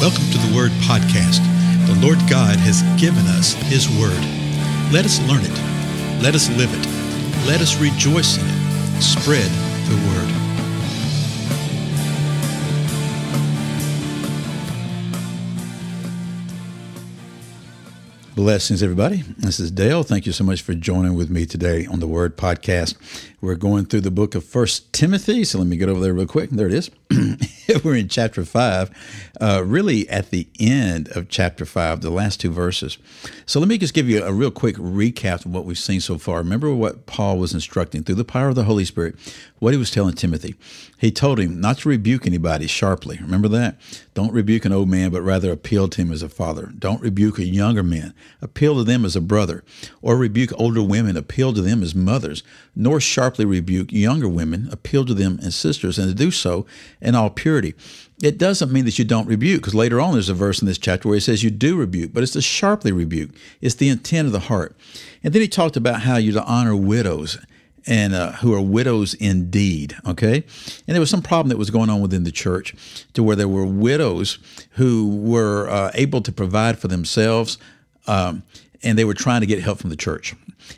Welcome to the Word Podcast. The Lord God has given us His Word. Let us learn it. Let us live it. Let us rejoice in it. Spread the Word. Blessings, everybody. This is Dale. Thank you so much for joining with me today on the Word Podcast. We're going through the book of First Timothy. So let me get over there real quick. There it is. We're in chapter five, uh, really at the end of chapter five, the last two verses. So let me just give you a real quick recap of what we've seen so far. Remember what Paul was instructing through the power of the Holy Spirit, what he was telling Timothy. He told him not to rebuke anybody sharply. Remember that? Don't rebuke an old man, but rather appeal to him as a father. Don't rebuke a younger man, appeal to them as a brother. Or rebuke older women, appeal to them as mothers. Nor sharply rebuke younger women, appeal to them as sisters, and to do so in all purity. It doesn't mean that you don't rebuke, because later on there's a verse in this chapter where he says you do rebuke, but it's to sharply rebuke. It's the intent of the heart. And then he talked about how you're to honor widows and uh, who are widows indeed. Okay, and there was some problem that was going on within the church, to where there were widows who were uh, able to provide for themselves, um, and they were trying to get help from the church.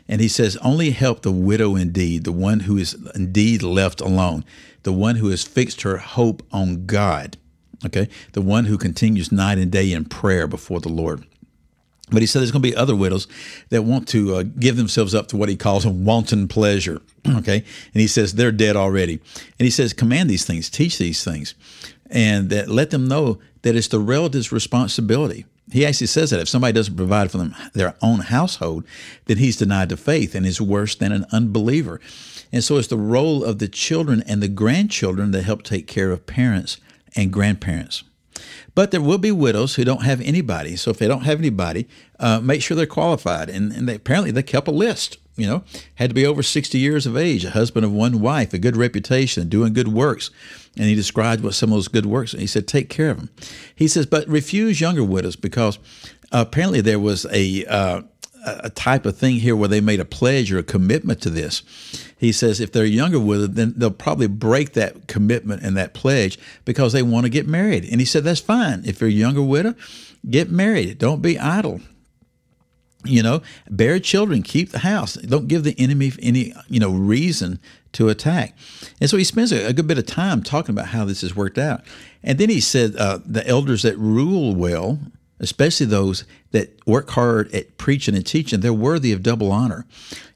And he says, only help the widow indeed, the one who is indeed left alone, the one who has fixed her hope on God. Okay, the one who continues night and day in prayer before the Lord. But he said there's going to be other widows that want to uh, give themselves up to what he calls a wanton pleasure. Okay. And he says they're dead already. And he says, command these things, teach these things, and that let them know that it's the relative's responsibility. He actually says that if somebody doesn't provide for them their own household, then he's denied the faith and is worse than an unbeliever. And so it's the role of the children and the grandchildren to help take care of parents and grandparents. But there will be widows who don't have anybody. So if they don't have anybody, uh, make sure they're qualified. And, and they, apparently they kept a list. You know, had to be over 60 years of age, a husband of one wife, a good reputation, doing good works. And he described what some of those good works. And he said, take care of them. He says, but refuse younger widows because apparently there was a uh, a type of thing here where they made a pledge or a commitment to this. He says if they're younger it, then they'll probably break that commitment and that pledge because they want to get married. And he said that's fine. If you're a younger widow, get married. Don't be idle. You know, bear children, keep the house. Don't give the enemy any, you know, reason to attack. And so he spends a, a good bit of time talking about how this has worked out. And then he said uh, the elders that rule well especially those that work hard at preaching and teaching, they're worthy of double honor.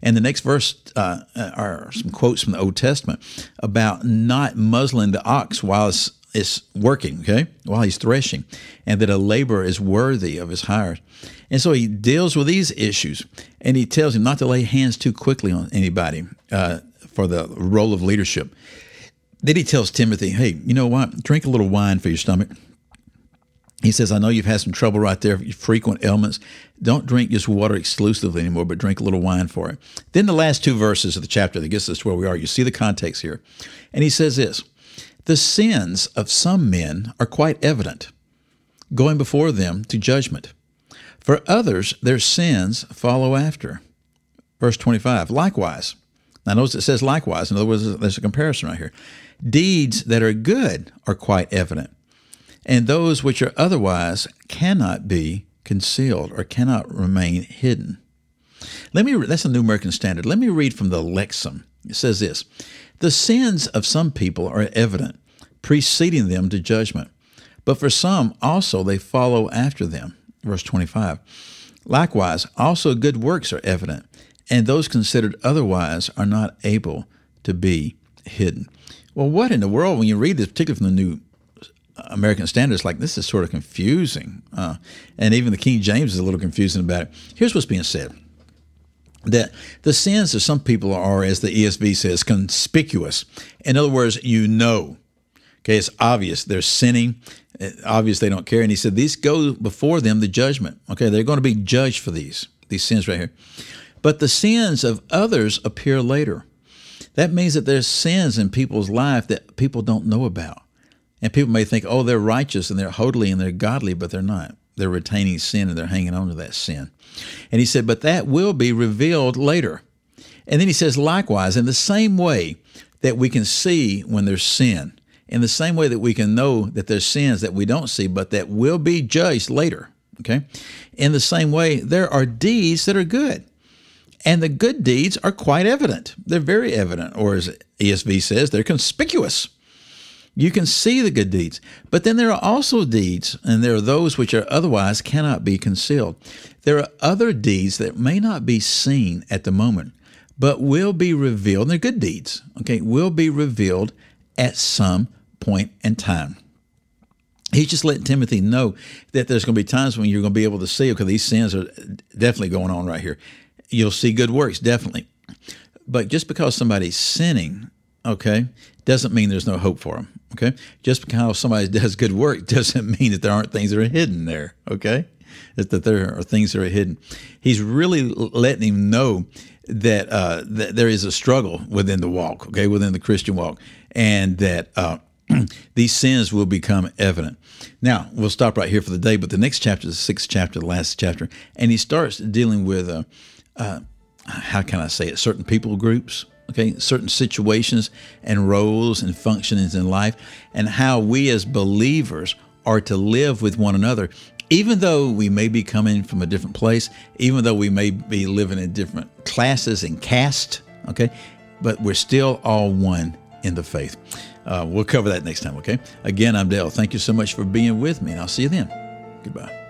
And the next verse uh, are some quotes from the Old Testament about not muzzling the ox while it's, it's working, okay, while he's threshing, and that a laborer is worthy of his hire. And so he deals with these issues, and he tells him not to lay hands too quickly on anybody uh, for the role of leadership. Then he tells Timothy, hey, you know what? Drink a little wine for your stomach he says, I know you've had some trouble right there, frequent ailments. Don't drink just water exclusively anymore, but drink a little wine for it. Then the last two verses of the chapter that gets us to where we are, you see the context here. And he says this The sins of some men are quite evident, going before them to judgment. For others, their sins follow after. Verse 25, likewise. Now, notice it says likewise. In other words, there's a comparison right here. Deeds that are good are quite evident and those which are otherwise cannot be concealed or cannot remain hidden. Let me that's a New American Standard. Let me read from the Lexham. Says this: The sins of some people are evident, preceding them to judgment, but for some also they follow after them. Verse 25. Likewise, also good works are evident, and those considered otherwise are not able to be hidden. Well, what in the world, when you read this, particularly from the New American Standards, like this is sort of confusing. Uh, and even the King James is a little confusing about it. Here's what's being said that the sins of some people are, as the ESV says, conspicuous. In other words, you know. Okay, it's obvious they're sinning. Uh, obvious they don't care. And he said, these go before them the judgment. Okay, they're going to be judged for these, these sins right here. But the sins of others appear later. That means that there's sins in people's life that people don't know about. And people may think, oh, they're righteous and they're holy and they're godly, but they're not. They're retaining sin and they're hanging on to that sin. And he said, but that will be revealed later. And then he says, likewise, in the same way that we can see when there's sin in the same way that we can know that there's sins that we don't see, but that will be judged later. Okay? In the same way, there are deeds that are good. And the good deeds are quite evident. They're very evident, or as ESV says, they're conspicuous. You can see the good deeds. But then there are also deeds, and there are those which are otherwise cannot be concealed. There are other deeds that may not be seen at the moment, but will be revealed. And they're good deeds, okay, will be revealed at some point in time. He's just letting Timothy know that there's going to be times when you're going to be able to see, okay, these sins are definitely going on right here. You'll see good works, definitely. But just because somebody's sinning, okay, doesn't mean there's no hope for them. Okay. Just because somebody does good work doesn't mean that there aren't things that are hidden there. Okay. That, that there are things that are hidden. He's really letting him know that, uh, that there is a struggle within the walk, okay, within the Christian walk, and that uh, these sins will become evident. Now, we'll stop right here for the day, but the next chapter, the sixth chapter, the last chapter, and he starts dealing with, uh, uh how can I say it, certain people groups, okay, certain situations and roles and functionings in life, and how we as believers are to live with one another, even though we may be coming from a different place, even though we may be living in different classes and caste, okay, but we're still all one in the faith. Uh, we'll cover that next time, okay? Again, I'm Dale. Thank you so much for being with me, and I'll see you then. Goodbye.